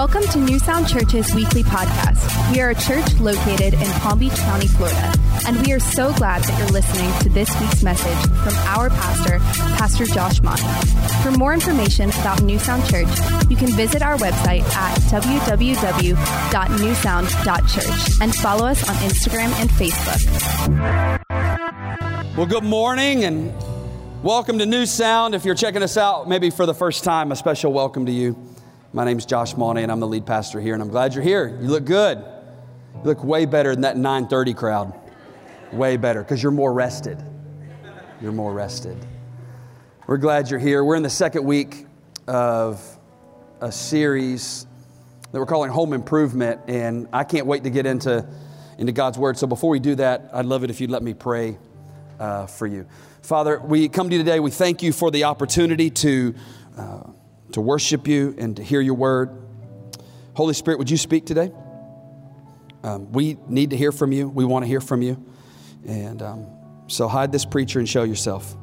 Welcome to New Sound Church's weekly podcast. We are a church located in Palm Beach County, Florida, and we are so glad that you're listening to this week's message from our pastor, Pastor Josh Mauney. For more information about New Sound Church, you can visit our website at www.newsound.church and follow us on Instagram and Facebook. Well, good morning and welcome to New Sound. If you're checking us out maybe for the first time, a special welcome to you. My name's Josh Mauney, and I'm the lead pastor here, and I'm glad you're here. You look good. You look way better than that 9:30 crowd. Way better, because you're more rested. You're more rested. We're glad you're here. We're in the second week of a series that we're calling Home Improvement, and I can't wait to get into, into God's Word. So before we do that, I'd love it if you'd let me pray uh, for you. Father, we come to you today. We thank you for the opportunity to. Uh, to worship you and to hear your word. Holy Spirit, would you speak today? Um, we need to hear from you. We want to hear from you. And um, so hide this preacher and show yourself.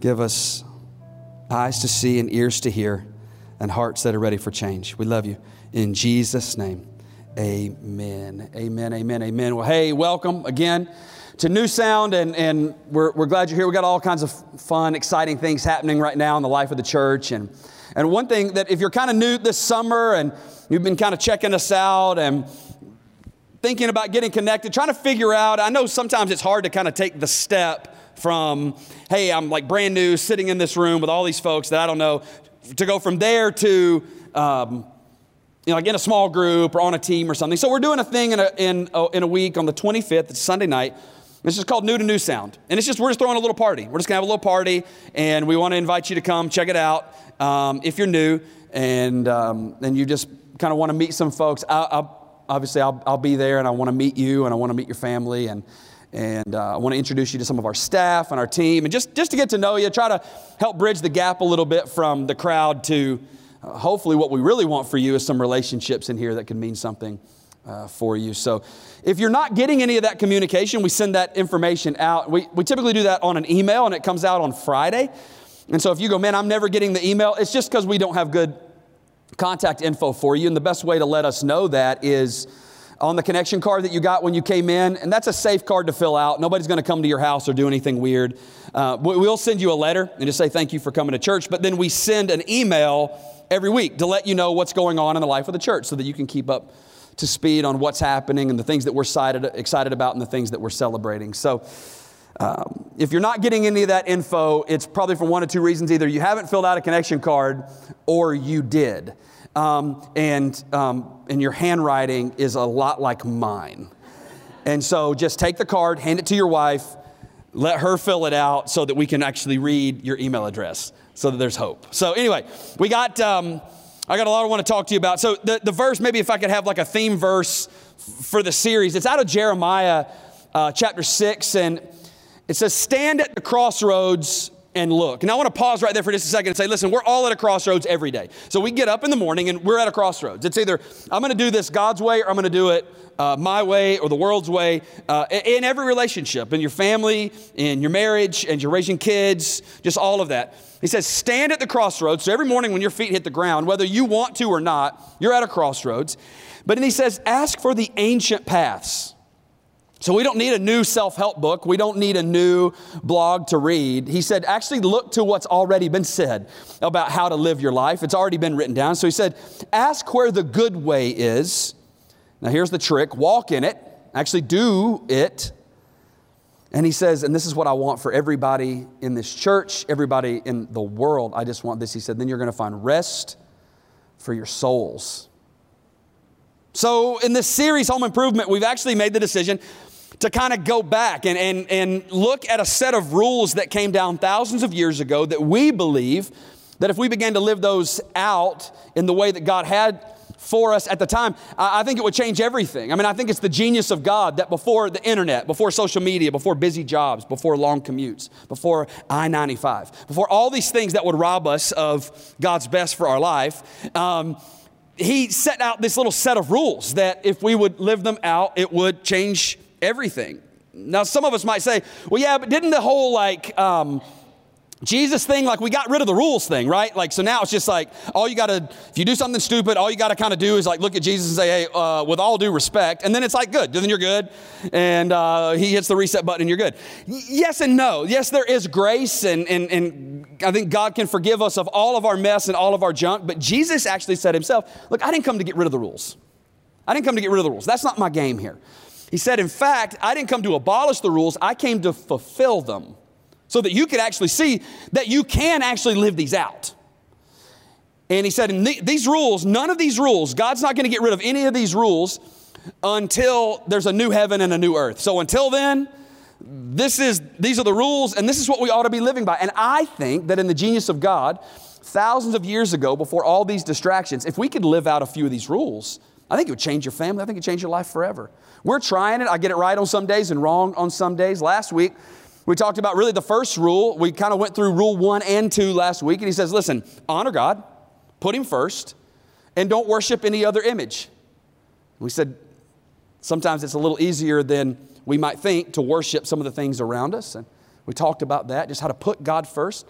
Give us eyes to see and ears to hear and hearts that are ready for change. We love you. In Jesus' name, amen. Amen, amen, amen. Well, hey, welcome again to New Sound, and, and we're, we're glad you're here. We got all kinds of fun, exciting things happening right now in the life of the church. And and one thing that if you're kind of new this summer and you've been kind of checking us out and thinking about getting connected, trying to figure out, I know sometimes it's hard to kind of take the step from, hey, I'm like brand new sitting in this room with all these folks that I don't know, to go from there to, um, you know, like in a small group or on a team or something. So we're doing a thing in a, in a, in a week on the 25th, it's Sunday night. This is called New to New Sound. And it's just, we're just throwing a little party. We're just gonna have a little party, and we wanna invite you to come check it out um, if you're new and, um, and you just kind of want to meet some folks, I, I, obviously I'll, I'll, be there and I want to meet you and I want to meet your family and, and uh, I want to introduce you to some of our staff and our team and just, just to get to know you, try to help bridge the gap a little bit from the crowd to uh, hopefully what we really want for you is some relationships in here that can mean something uh, for you. So if you're not getting any of that communication, we send that information out. We, we typically do that on an email and it comes out on Friday. And so if you go, man, I'm never getting the email, it's just because we don't have good contact info for you. And the best way to let us know that is on the connection card that you got when you came in. And that's a safe card to fill out. Nobody's going to come to your house or do anything weird. Uh, we'll send you a letter and just say thank you for coming to church. But then we send an email every week to let you know what's going on in the life of the church so that you can keep up to speed on what's happening and the things that we're excited, excited about and the things that we're celebrating. So, um, if you're not getting any of that info, it's probably for one of two reasons. Either you haven't filled out a connection card or you did. Um, and, um, and your handwriting is a lot like mine. And so just take the card, hand it to your wife, let her fill it out so that we can actually read your email address so that there's hope. So, anyway, we got, um, I got a lot I want to talk to you about. So, the, the verse, maybe if I could have like a theme verse for the series, it's out of Jeremiah uh, chapter 6. And it says, stand at the crossroads and look. And I want to pause right there for just a second and say, listen, we're all at a crossroads every day. So we get up in the morning and we're at a crossroads. It's either I'm going to do this God's way or I'm going to do it uh, my way or the world's way uh, in every relationship, in your family, in your marriage, and you're raising kids, just all of that. He says, stand at the crossroads. So every morning when your feet hit the ground, whether you want to or not, you're at a crossroads. But then he says, ask for the ancient paths. So we don't need a new self help book. We don't need a new blog to read. He said, actually look to what's already been said about how to live your life. It's already been written down. So he said, ask where the good way is. Now here's the trick walk in it, actually do it. And he says, and this is what I want for everybody in this church, everybody in the world. I just want this. He said, then you're going to find rest for your souls. So, in this series, Home Improvement, we've actually made the decision to kind of go back and, and, and look at a set of rules that came down thousands of years ago that we believe that if we began to live those out in the way that God had for us at the time, I think it would change everything. I mean, I think it's the genius of God that before the internet, before social media, before busy jobs, before long commutes, before I 95, before all these things that would rob us of God's best for our life, um, He set out this little set of rules that if we would live them out, it would change everything. Now, some of us might say, well, yeah, but didn't the whole like, um, Jesus thing, like we got rid of the rules thing, right? Like, so now it's just like, all you gotta, if you do something stupid, all you gotta kind of do is like look at Jesus and say, hey, uh, with all due respect. And then it's like, good, then you're good. And uh, he hits the reset button and you're good. Yes and no. Yes, there is grace, and, and, and I think God can forgive us of all of our mess and all of our junk. But Jesus actually said himself, look, I didn't come to get rid of the rules. I didn't come to get rid of the rules. That's not my game here. He said, in fact, I didn't come to abolish the rules, I came to fulfill them so that you could actually see that you can actually live these out. And he said, these rules, none of these rules, God's not going to get rid of any of these rules until there's a new heaven and a new earth. So until then, this is these are the rules and this is what we ought to be living by. And I think that in the genius of God, thousands of years ago before all these distractions, if we could live out a few of these rules, I think it would change your family. I think it would change your life forever. We're trying it. I get it right on some days and wrong on some days. Last week, we talked about really the first rule. We kind of went through rule one and two last week. And he says, listen, honor God, put him first, and don't worship any other image. We said, sometimes it's a little easier than we might think to worship some of the things around us. And we talked about that, just how to put God first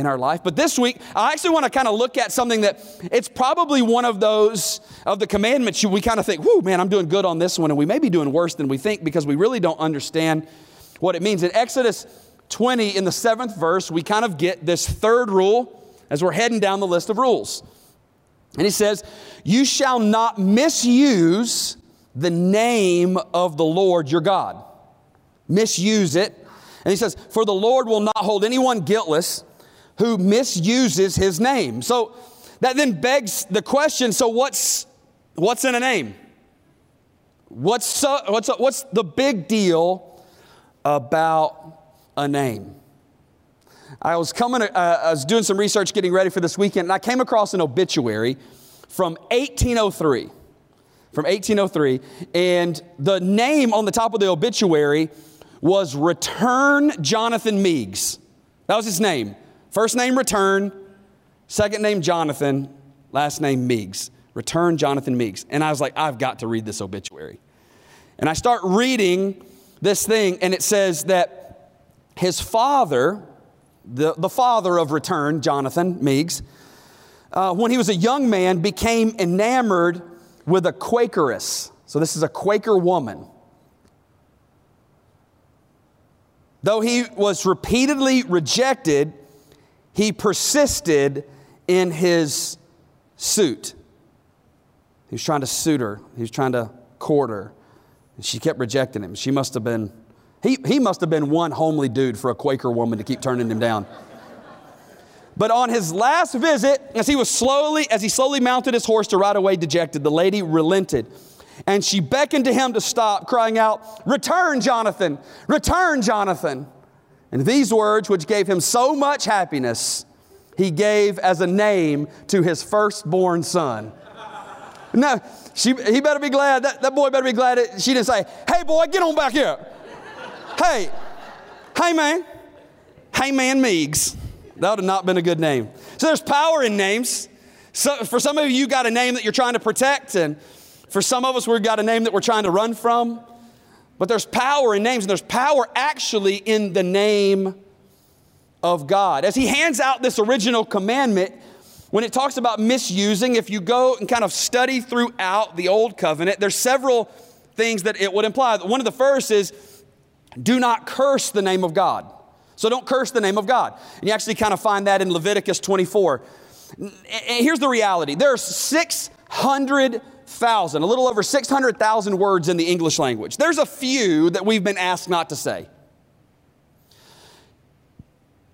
in our life. But this week, I actually want to kind of look at something that it's probably one of those of the commandments we kind of think, whoo, man, I'm doing good on this one. And we may be doing worse than we think because we really don't understand what it means. In Exodus 20, in the seventh verse, we kind of get this third rule as we're heading down the list of rules. And he says, You shall not misuse the name of the Lord your God. Misuse it. And he says, For the Lord will not hold anyone guiltless who misuses his name. So that then begs the question so what's, what's in a name? What's, so, what's, what's the big deal about a name. I was coming, uh, I was doing some research getting ready for this weekend, and I came across an obituary from 1803. From 1803, and the name on the top of the obituary was Return Jonathan Meigs. That was his name. First name Return, second name Jonathan, last name Meigs. Return Jonathan Meigs. And I was like, I've got to read this obituary. And I start reading this thing, and it says that his father, the, the father of return, Jonathan Meigs, uh, when he was a young man, became enamored with a Quakeress. So this is a Quaker woman. Though he was repeatedly rejected, he persisted in his suit. He was trying to suit her, he was trying to court her. And she kept rejecting him. She must have been, he, he must have been one homely dude for a Quaker woman to keep turning him down. But on his last visit, as he was slowly, as he slowly mounted his horse to ride away dejected, the lady relented. And she beckoned to him to stop, crying out, Return, Jonathan! Return, Jonathan! And these words, which gave him so much happiness, he gave as a name to his firstborn son. Now, she, he better be glad, that, that boy better be glad that she didn't say, hey boy, get on back here. hey, hey man, hey man Meigs. That would have not been a good name. So there's power in names. So for some of you, you got a name that you're trying to protect, and for some of us, we've got a name that we're trying to run from. But there's power in names, and there's power actually in the name of God. As he hands out this original commandment, when it talks about misusing, if you go and kind of study throughout the Old Covenant, there's several things that it would imply. One of the first is do not curse the name of God. So don't curse the name of God. And you actually kind of find that in Leviticus 24. And Here's the reality there's 600,000, a little over 600,000 words in the English language. There's a few that we've been asked not to say.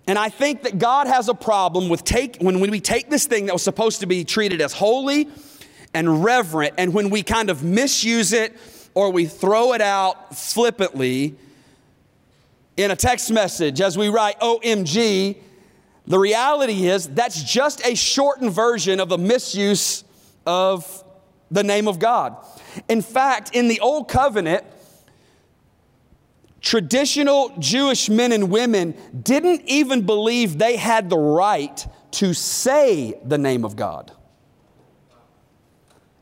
And I think that God has a problem with take when, when we take this thing that was supposed to be treated as holy and reverent, and when we kind of misuse it or we throw it out flippantly in a text message as we write OMG, the reality is that's just a shortened version of the misuse of the name of God. In fact, in the Old Covenant, traditional Jewish men and women didn't even believe they had the right to say the name of God.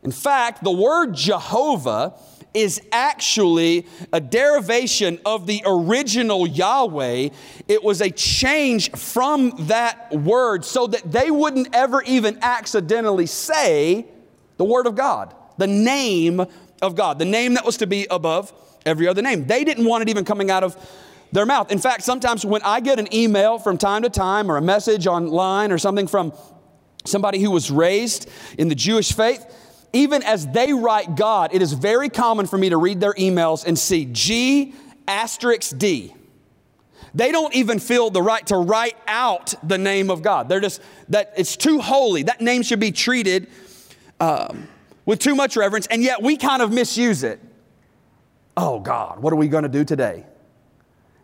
In fact, the word Jehovah is actually a derivation of the original Yahweh. It was a change from that word so that they wouldn't ever even accidentally say the word of God, the name of God, the name that was to be above every other name. They didn't want it even coming out of their mouth. In fact, sometimes when I get an email from time to time or a message online or something from somebody who was raised in the Jewish faith, even as they write God, it is very common for me to read their emails and see G asterisk D. They don't even feel the right to write out the name of God. They're just, that it's too holy. That name should be treated um, with too much reverence, and yet we kind of misuse it. Oh God, what are we going to do today?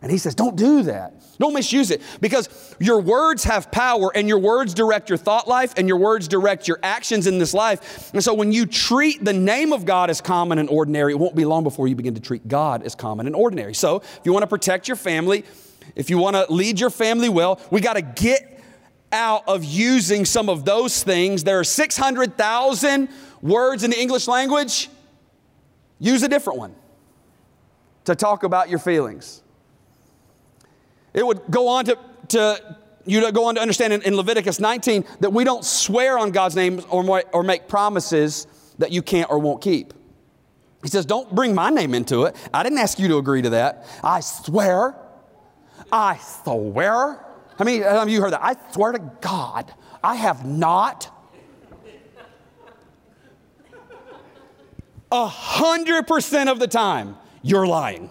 And he says, Don't do that. Don't misuse it because your words have power and your words direct your thought life and your words direct your actions in this life. And so when you treat the name of God as common and ordinary, it won't be long before you begin to treat God as common and ordinary. So if you want to protect your family, if you want to lead your family well, we got to get out of using some of those things. There are 600,000 words in the English language. Use a different one to talk about your feelings. It would go on to, to you go on to understand in, in, Leviticus 19 that we don't swear on God's name or, or make promises that you can't or won't keep. He says, Don't bring my name into it. I didn't ask you to agree to that. I swear. I swear. How many, of you heard that? I swear to God, I have not. A hundred percent of the time, you're lying.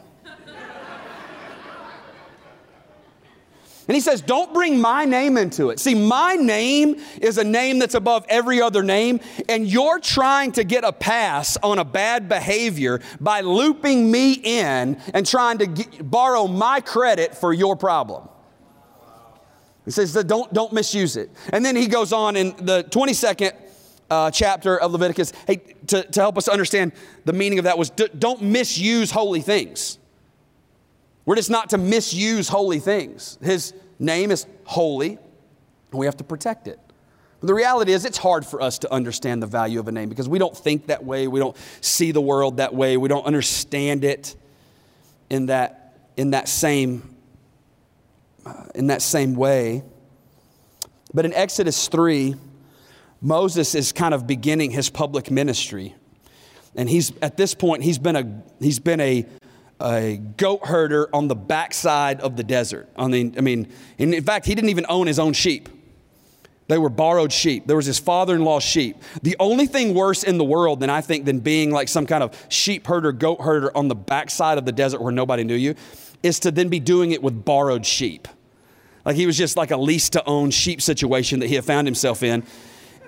And he says, Don't bring my name into it. See, my name is a name that's above every other name, and you're trying to get a pass on a bad behavior by looping me in and trying to get, borrow my credit for your problem. He says, don't, don't misuse it. And then he goes on in the 22nd uh, chapter of Leviticus hey, to, to help us understand the meaning of that was don't misuse holy things. We're just not to misuse holy things. His name is holy, and we have to protect it. But the reality is, it's hard for us to understand the value of a name because we don't think that way. We don't see the world that way. We don't understand it in that, in that, same, Uh, in that same way. But in Exodus 3, Moses is kind of beginning his public ministry. And he's, at this point, he's been a, he's been a a goat herder on the backside of the desert. On the, I mean, in fact, he didn't even own his own sheep. They were borrowed sheep. There was his father-in-law's sheep. The only thing worse in the world than I think than being like some kind of sheep herder, goat herder on the backside of the desert where nobody knew you is to then be doing it with borrowed sheep. Like he was just like a lease to own sheep situation that he had found himself in.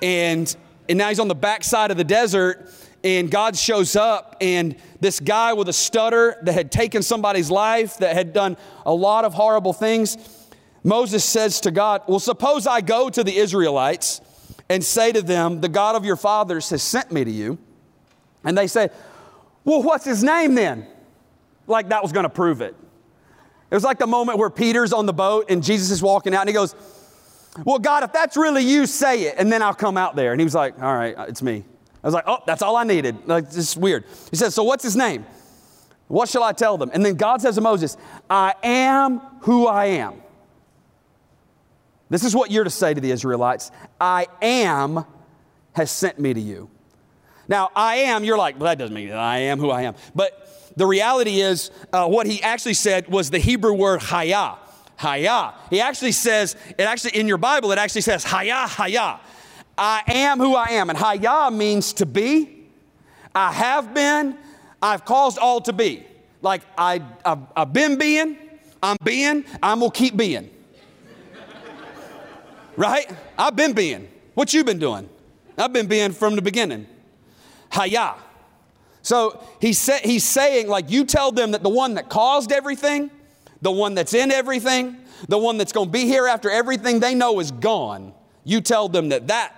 And and now he's on the backside of the desert and God shows up, and this guy with a stutter that had taken somebody's life, that had done a lot of horrible things, Moses says to God, Well, suppose I go to the Israelites and say to them, The God of your fathers has sent me to you. And they say, Well, what's his name then? Like that was going to prove it. It was like the moment where Peter's on the boat and Jesus is walking out and he goes, Well, God, if that's really you, say it, and then I'll come out there. And he was like, All right, it's me. I was like, oh, that's all I needed. Like, this is weird. He says, so what's his name? What shall I tell them? And then God says to Moses, I am who I am. This is what you're to say to the Israelites I am has sent me to you. Now, I am, you're like, well, that doesn't mean that I am who I am. But the reality is, uh, what he actually said was the Hebrew word hayah. Hayah. He actually says, it actually, in your Bible, it actually says hayah, hayah. I am who I am. And Hayah means to be. I have been. I've caused all to be. Like I, I've, I've been being, I'm being, I'm gonna keep being. right? I've been being. What you been doing? I've been being from the beginning. Hayah. So he's, he's saying, like, you tell them that the one that caused everything, the one that's in everything, the one that's going to be here after everything they know is gone, you tell them that that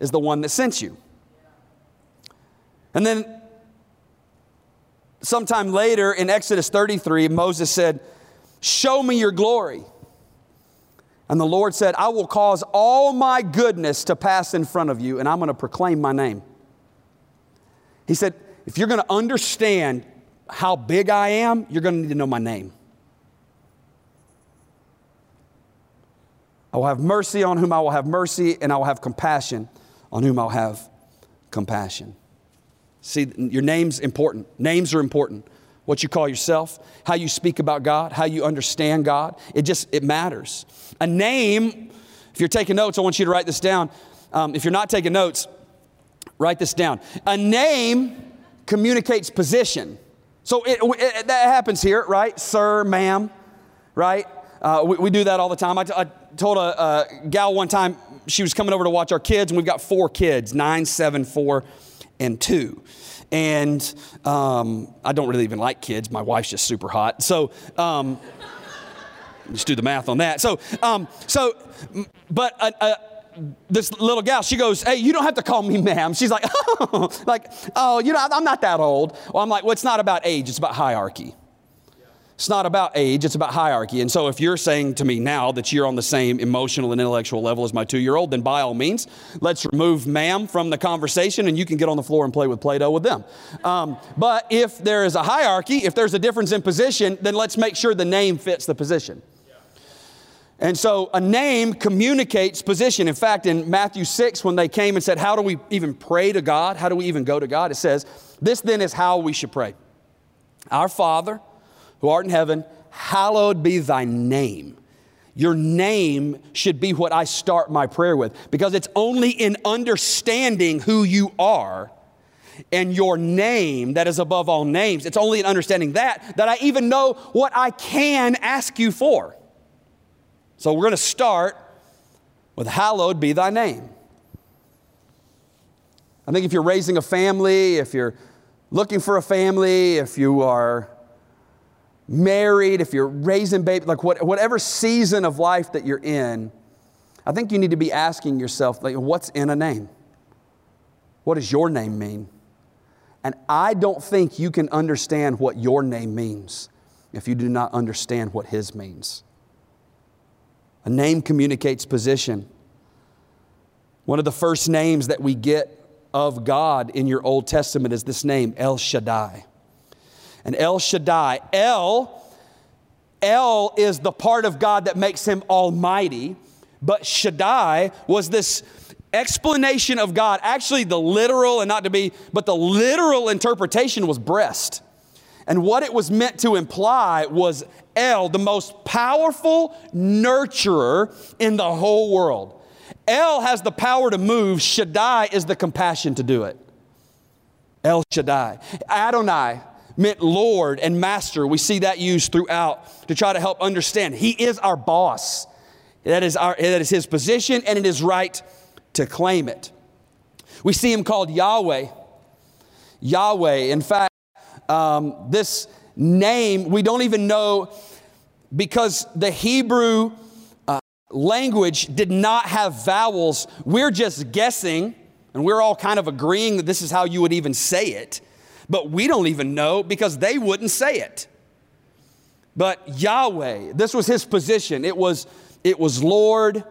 is the one that sent you. And then sometime later in Exodus 33, Moses said, Show me your glory. And the Lord said, I will cause all my goodness to pass in front of you, and I'm going to proclaim my name. He said, if you're going to understand how big I am, you're going to need to know my name. I will have mercy on whom I will have mercy, and I will have compassion on whom I'll have compassion. See, your name's important. Names are important. What you call yourself, how you speak about God, how you understand God, it just, it matters. A name, if you're taking notes, I want you to write this down. Um, if you're not taking notes, write this down. A name communicates position. So it, it, that happens here, right? Sir, ma'am, right? Uh, we, we, do that all the time. I, t- I told a, a, gal one time, she was coming over to watch our kids, and we've got four kids nine, seven, four, and two. And um, I don't really even like kids. My wife's just super hot. So, um, just do the math on that. So, um, so, but uh, uh, this little gal, she goes, "Hey, you don't have to call me ma'am." She's like, "Oh, like, oh, you know, I'm not that old." Well, I'm like, "Well, it's not about age; it's about hierarchy." It's not about age, it's about hierarchy. And so if you're saying to me now that you're on the same emotional and intellectual level as my two year old, then by all means, let's remove ma'am from the conversation and you can get on the floor and play with Play Doh with them. Um, but if there is a hierarchy, if there's a difference in position, then let's make sure the name fits the position. And so a name communicates position. In fact, in Matthew 6, when they came and said, How do we even pray to God? How do we even go to God? It says, This then is how we should pray Our Father, who art in heaven, hallowed be thy name. Your name should be what I start my prayer with because it's only in understanding who you are and your name that is above all names. It's only in understanding that that I even know what I can ask you for. So we're going to start with hallowed be thy name. I think if you're raising a family, if you're looking for a family, if you are married, if you're raising baby, like what, whatever season of life that you're in, I think you need to be asking yourself, like, what's in a name? What does your name mean? And I don't think you can understand what your name means if you do not understand what his means. A name communicates position. One of the first names that we get of God in your Old Testament is this name, El Shaddai and El Shaddai. El, El is the part of God that makes him almighty, but Shaddai was this explanation of God. Actually, the literal, and not to be, but the literal interpretation was breast. And what it was meant to imply was El, the most powerful nurturer in the whole world. El has the power to move, Shaddai is the compassion to do it. El Shaddai. Adonai, meant Lord and Master. We see that used throughout to try to help understand. He is our boss. That is, our, that is his position, and it is right to claim it. We see him called Yahweh. Yahweh. In fact, um, this name, we don't even know because the Hebrew uh, language did not have vowels. We're just guessing, and we're all kind of agreeing that this is how you would even say it but we don't even know because they wouldn't say it. But Yahweh, this was his position. It was, it was Lord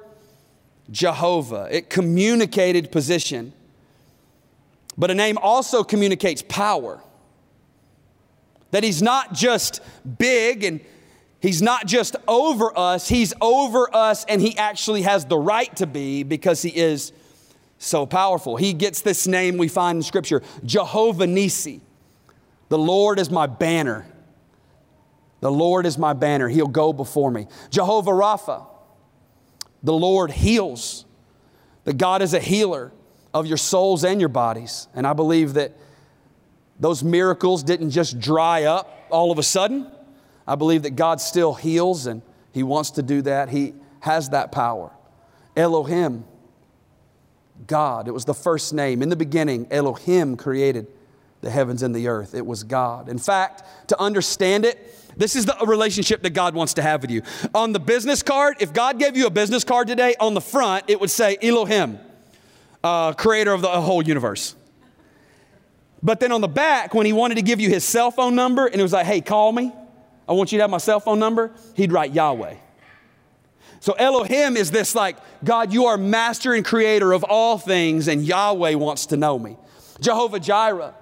Jehovah. It communicated position. But a name also communicates power. That he's not just big and he's not just over us, he's over us and he actually has the right to be because he is so powerful. He gets this name we find in Scripture Jehovah Nisi. The Lord is my banner. The Lord is my banner. He'll go before me. Jehovah Rapha. The Lord heals. That God is a healer of your souls and your bodies. And I believe that those miracles didn't just dry up all of a sudden. I believe that God still heals and He wants to do that. He has that power. Elohim. God. It was the first name. In the beginning, Elohim created the heavens and the earth. It was God. In fact, to understand it, this is the relationship that God wants to have with you. On the business card, if God gave you a business card today, on the front, it would say Elohim, uh, creator of the whole universe. But then on the back, when he wanted to give you his cell phone number and it was like, hey, call me, I want you to have my cell phone number, he'd write Yahweh. So Elohim is this like, God, you are master and creator of all things, and Yahweh wants to know me. Jehovah Jireh,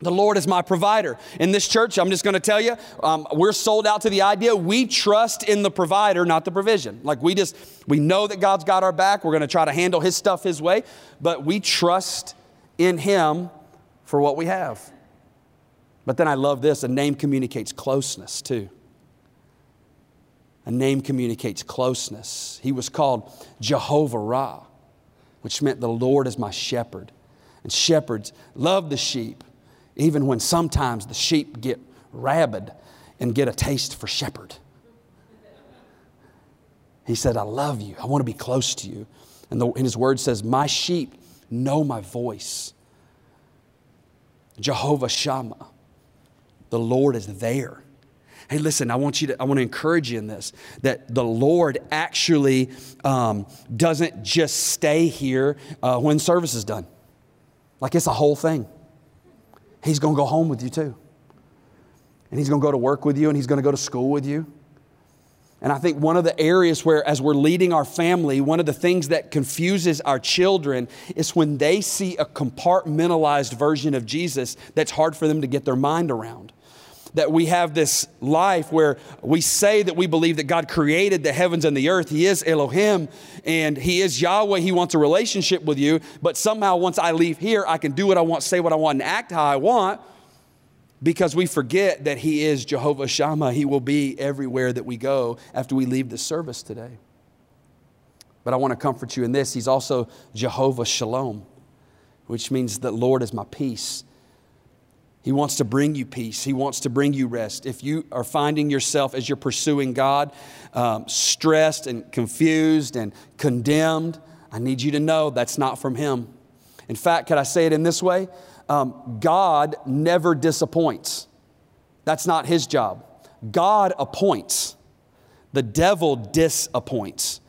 The Lord is my provider. In this church, I'm just going to tell you, um, we're sold out to the idea we trust in the provider, not the provision. Like we just, we know that God's got our back. We're going to try to handle His stuff His way, but we trust in Him for what we have. But then I love this a name communicates closeness too. A name communicates closeness. He was called Jehovah Ra, which meant the Lord is my shepherd. And shepherds love the sheep even when sometimes the sheep get rabid and get a taste for shepherd. He said, I love you. I want to be close to you. And, the, and his word says, My sheep know my voice. Jehovah Shammah, the Lord is there. Hey, listen, I want you to, I want to encourage you in this that the Lord actually um, doesn't just stay here uh, when service is done. Like it's a whole thing. He's going to go home with you too. And He's going to go to work with you and He's going to go to school with you. And I think one of the areas where, as we're leading our family, one of the things that confuses our children is when they see a compartmentalized version of Jesus that's hard for them to get their mind around that we have this life where we say that we believe that God created the heavens and the earth. He is Elohim and He is Yahweh. He wants a relationship with you. But somehow, once I leave here, I can do what I want, say what I want, and act how I want because we forget that He is Jehovah Shammah. He will be everywhere that we go after we leave this service today. But I want to comfort you in this He's also Jehovah Shalom, which means that Lord is my peace. He wants to bring you peace. He wants to bring you rest. If you are finding yourself as you're pursuing God um, stressed and confused and condemned, I need you to know that's not from Him. In fact, could I say it in this way? Um, God never disappoints. That's not His job. God appoints, the devil disappoints.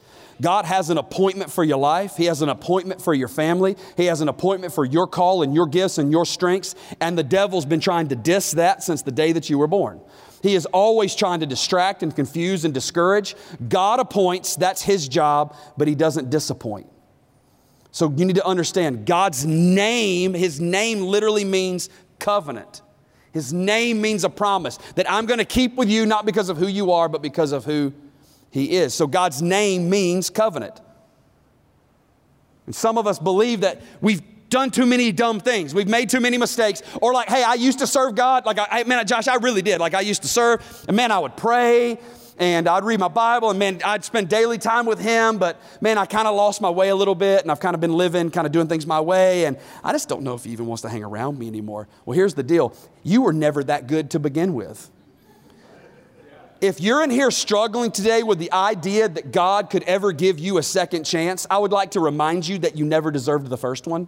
God has an appointment for your life. He has an appointment for your family. He has an appointment for your call and your gifts and your strengths. And the devil's been trying to diss that since the day that you were born. He is always trying to distract and confuse and discourage. God appoints, that's his job, but he doesn't disappoint. So you need to understand God's name, his name literally means covenant. His name means a promise that I'm going to keep with you not because of who you are, but because of who he is. So God's name means covenant. And some of us believe that we've done too many dumb things. We've made too many mistakes. Or like, hey, I used to serve God. Like, I, man, Josh, I really did. Like, I used to serve. And man, I would pray and I'd read my Bible and man, I'd spend daily time with Him. But man, I kind of lost my way a little bit and I've kind of been living, kind of doing things my way. And I just don't know if He even wants to hang around me anymore. Well, here's the deal you were never that good to begin with. If you're in here struggling today with the idea that God could ever give you a second chance, I would like to remind you that you never deserved the first one.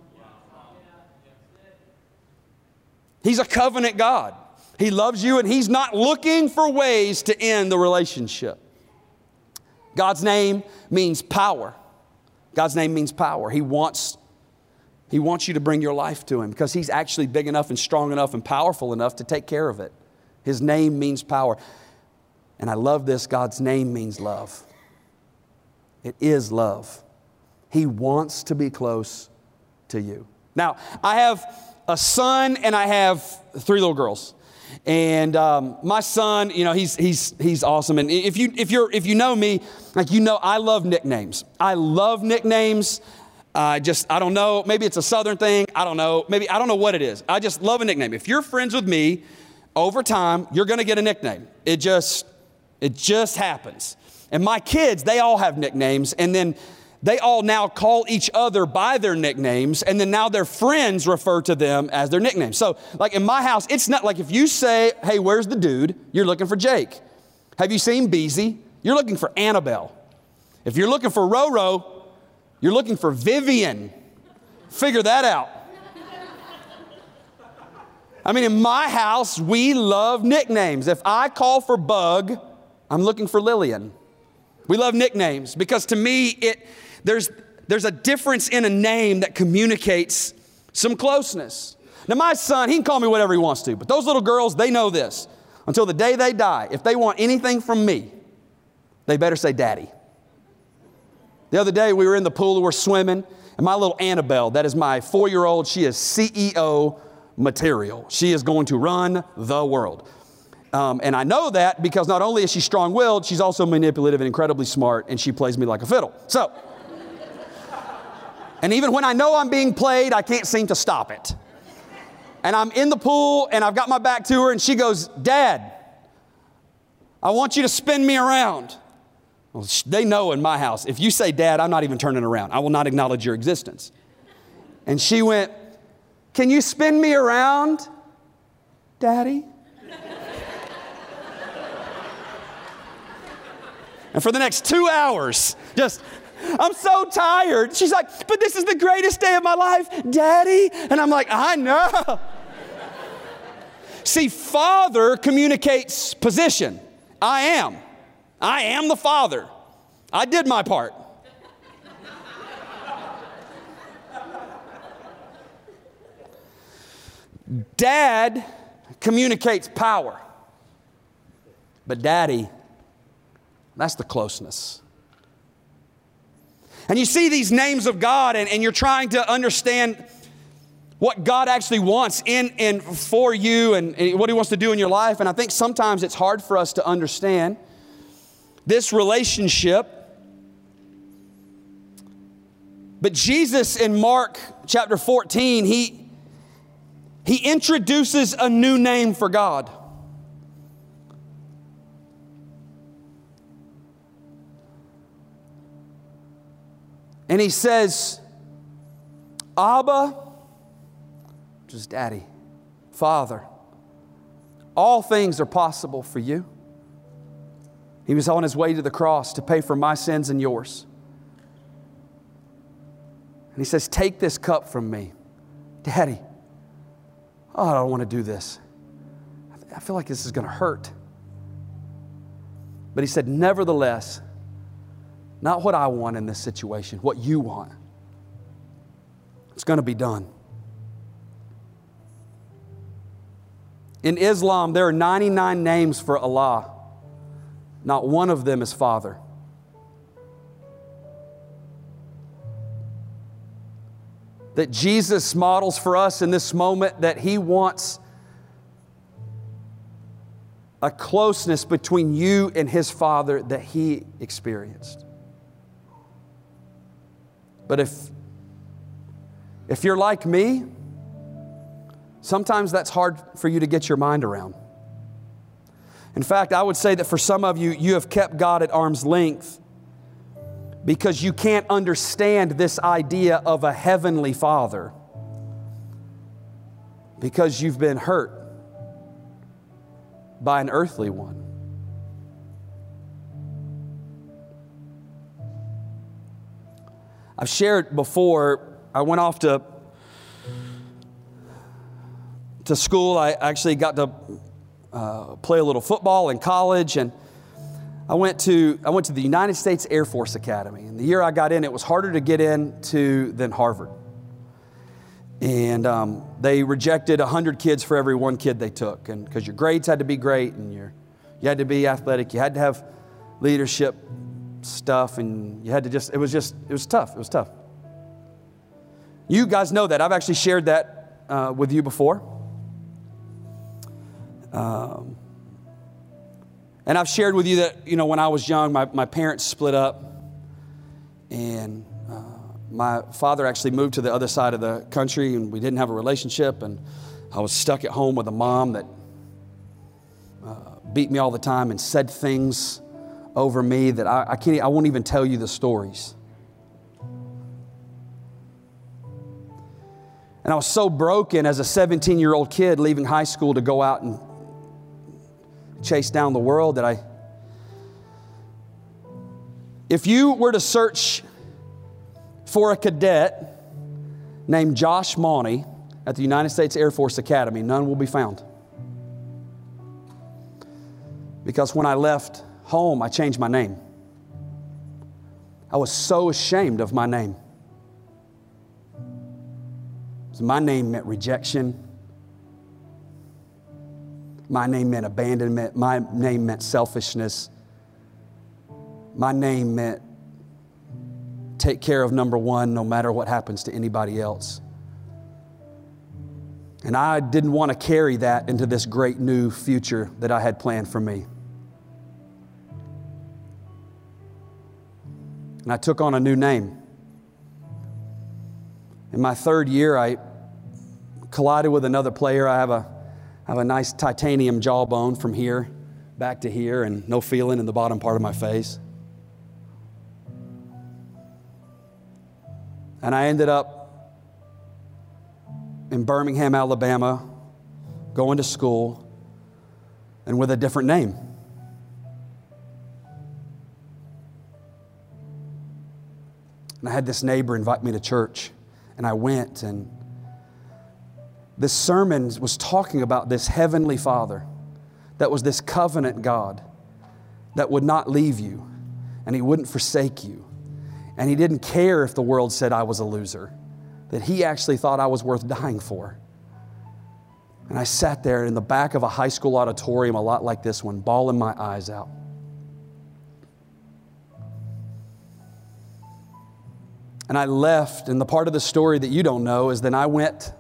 He's a covenant God. He loves you and He's not looking for ways to end the relationship. God's name means power. God's name means power. He wants, he wants you to bring your life to Him because He's actually big enough and strong enough and powerful enough to take care of it. His name means power. And I love this God's name means love. It is love. He wants to be close to you. Now, I have a son and I have three little girls. And um, my son, you know, he's, he's, he's awesome. And if you, if, you're, if you know me, like you know, I love nicknames. I love nicknames. I uh, just, I don't know, maybe it's a southern thing. I don't know. Maybe, I don't know what it is. I just love a nickname. If you're friends with me, over time, you're going to get a nickname. It just, it just happens. And my kids, they all have nicknames. And then they all now call each other by their nicknames. And then now their friends refer to them as their nicknames. So, like in my house, it's not like if you say, hey, where's the dude? You're looking for Jake. Have you seen Beezy? You're looking for Annabelle. If you're looking for Roro, you're looking for Vivian. Figure that out. I mean, in my house, we love nicknames. If I call for Bug, I'm looking for Lillian. We love nicknames because to me, it, there's, there's a difference in a name that communicates some closeness. Now, my son, he can call me whatever he wants to, but those little girls, they know this. Until the day they die, if they want anything from me, they better say daddy. The other day, we were in the pool, we were swimming, and my little Annabelle, that is my four year old, she is CEO material. She is going to run the world. Um, and I know that because not only is she strong willed, she's also manipulative and incredibly smart, and she plays me like a fiddle. So, and even when I know I'm being played, I can't seem to stop it. And I'm in the pool and I've got my back to her, and she goes, Dad, I want you to spin me around. Well, they know in my house, if you say dad, I'm not even turning around. I will not acknowledge your existence. And she went, Can you spin me around, daddy? and for the next two hours, just, I'm so tired. She's like, But this is the greatest day of my life, daddy. And I'm like, I know. See, father communicates position. I am. I am the Father. I did my part. Dad communicates power. But daddy, that's the closeness. And you see these names of God, and, and you're trying to understand what God actually wants in and for you and, and what He wants to do in your life. And I think sometimes it's hard for us to understand this relationship. But Jesus in Mark chapter 14, he, he introduces a new name for God. And he says, Abba, which is daddy, father, all things are possible for you. He was on his way to the cross to pay for my sins and yours. And he says, Take this cup from me. Daddy, oh, I don't want to do this. I feel like this is going to hurt. But he said, Nevertheless, not what I want in this situation, what you want. It's going to be done. In Islam, there are 99 names for Allah. Not one of them is Father. That Jesus models for us in this moment that He wants a closeness between you and His Father that He experienced. But if, if you're like me, sometimes that's hard for you to get your mind around. In fact, I would say that for some of you, you have kept God at arm's length because you can't understand this idea of a heavenly father because you've been hurt by an earthly one. I've shared before, I went off to, to school. I actually got to uh, play a little football in college, and I went to I went to the United States Air Force Academy. And the year I got in, it was harder to get into than Harvard. And um, they rejected 100 kids for every one kid they took. And because your grades had to be great and your, you had to be athletic, you had to have leadership stuff, and you had to just, it was just, it was tough. It was tough. You guys know that. I've actually shared that uh, with you before. Um, and I've shared with you that, you know, when I was young, my, my parents split up. And uh, my father actually moved to the other side of the country, and we didn't have a relationship. And I was stuck at home with a mom that uh, beat me all the time and said things over me that I, I can't, I won't even tell you the stories. And I was so broken as a 17 year old kid leaving high school to go out and chase down the world that I. If you were to search for a cadet named Josh Mauney at the United States Air Force Academy, none will be found. Because when I left home, I changed my name. I was so ashamed of my name. So My name meant rejection. My name meant abandonment. My name meant selfishness. My name meant take care of number one no matter what happens to anybody else. And I didn't want to carry that into this great new future that I had planned for me. And I took on a new name. In my third year, I collided with another player. I have a, I have a nice titanium jawbone from here back to here and no feeling in the bottom part of my face. And I ended up in Birmingham, Alabama, going to school, and with a different name. And I had this neighbor invite me to church, and I went, and this sermon was talking about this heavenly Father that was this covenant God that would not leave you, and He wouldn't forsake you. And He didn't care if the world said I was a loser that he actually thought I was worth dying for. And I sat there in the back of a high school auditorium, a lot like this one, bawling my eyes out. And I left, and the part of the story that you don't know is then I went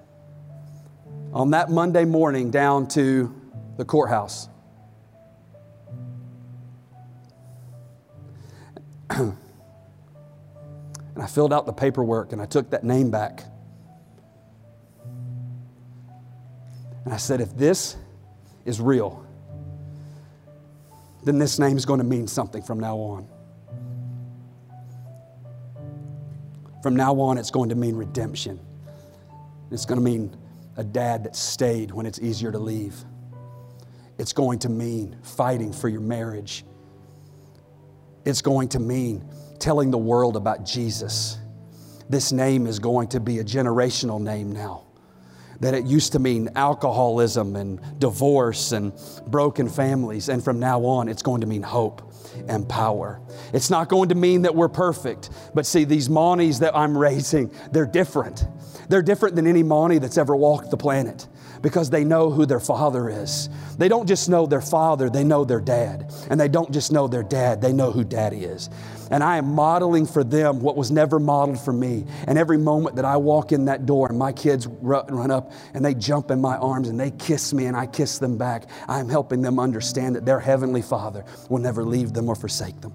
on that Monday morning down to the courthouse. And I filled out the paperwork and I took that name back. And I said, if this is real, then this name is going to mean something from now on. From now on, it's going to mean redemption. It's going to mean a dad that stayed when it's easier to leave. It's going to mean fighting for your marriage. It's going to mean telling the world about Jesus. This name is going to be a generational name now. That it used to mean alcoholism and divorce and broken families. And from now on, it's going to mean hope and power. It's not going to mean that we're perfect. But see, these Mauneys that I'm raising, they're different. They're different than any Mauney that's ever walked the planet because they know who their father is. They don't just know their father, they know their dad. And they don't just know their dad, they know who daddy is. And I am modeling for them what was never modeled for me. And every moment that I walk in that door and my kids run up and they jump in my arms and they kiss me and I kiss them back, I'm helping them understand that their heavenly father will never leave them or forsake them.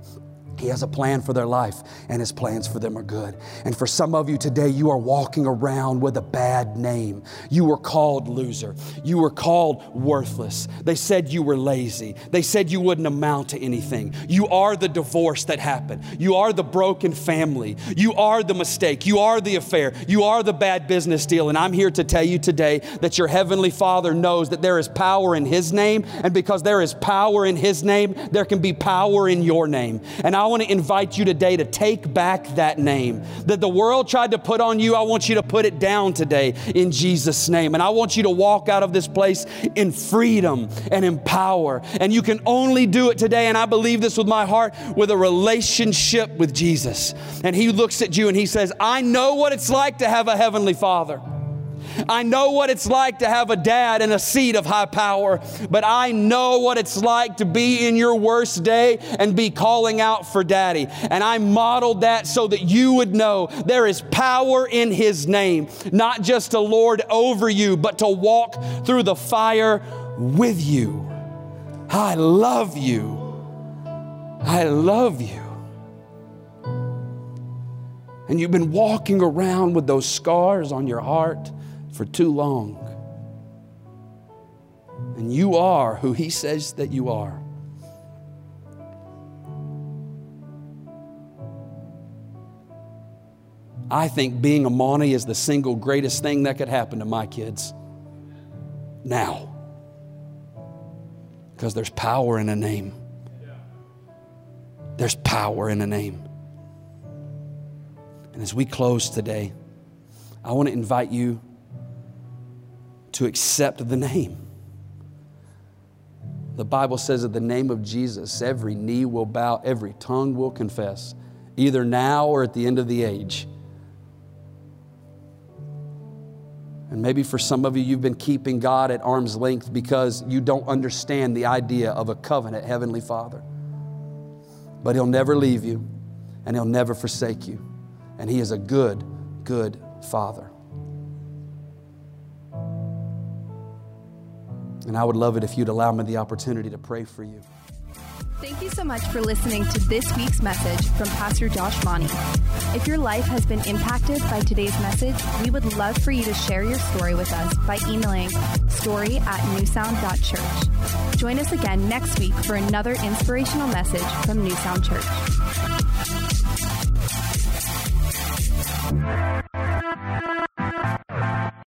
He has a plan for their life, and His plans for them are good. And for some of you today, you are walking around with a bad name. You were called loser. You were called worthless. They said you were lazy. They said you wouldn't amount to anything. You are the divorce that happened. You are the broken family. You are the mistake. You are the affair. You are the bad business deal. And I'm here to tell you today that your Heavenly Father knows that there is power in His name. And because there is power in His name, there can be power in your name. And I want to invite you today to take back that name that the world tried to put on you. I want you to put it down today in Jesus' name. And I want you to walk out of this place in freedom and in power. And you can only do it today. And I believe this with my heart with a relationship with Jesus. And He looks at you and He says, I know what it's like to have a Heavenly Father. I know what it's like to have a dad in a seat of high power, but I know what it's like to be in your worst day and be calling out for daddy. And I modeled that so that you would know there is power in his name, not just to lord over you, but to walk through the fire with you. I love you. I love you. And you've been walking around with those scars on your heart for too long. And you are who He says that you are. I think being a Mauney is the single greatest thing that could happen to my kids now. Because there's power in a name. There's power in a name. And as we close today, I want to invite you to accept the name. The Bible says that the name of Jesus, every knee will bow, every tongue will confess, either now or at the end of the age. And maybe for some of you, you've been keeping God at arm's length because you don't understand the idea of a covenant Heavenly Father. But He'll never leave you and He'll never forsake you. And He is a good, good Father. And I would love it if you'd allow me the opportunity to pray for you. Thank you so much for listening to this week's message from Pastor Josh Mauney. If your life has been impacted by today's message, we would love for you to share your story with us by emailing story at newsound.church. Join us again next week for another inspirational message from Newsound Church.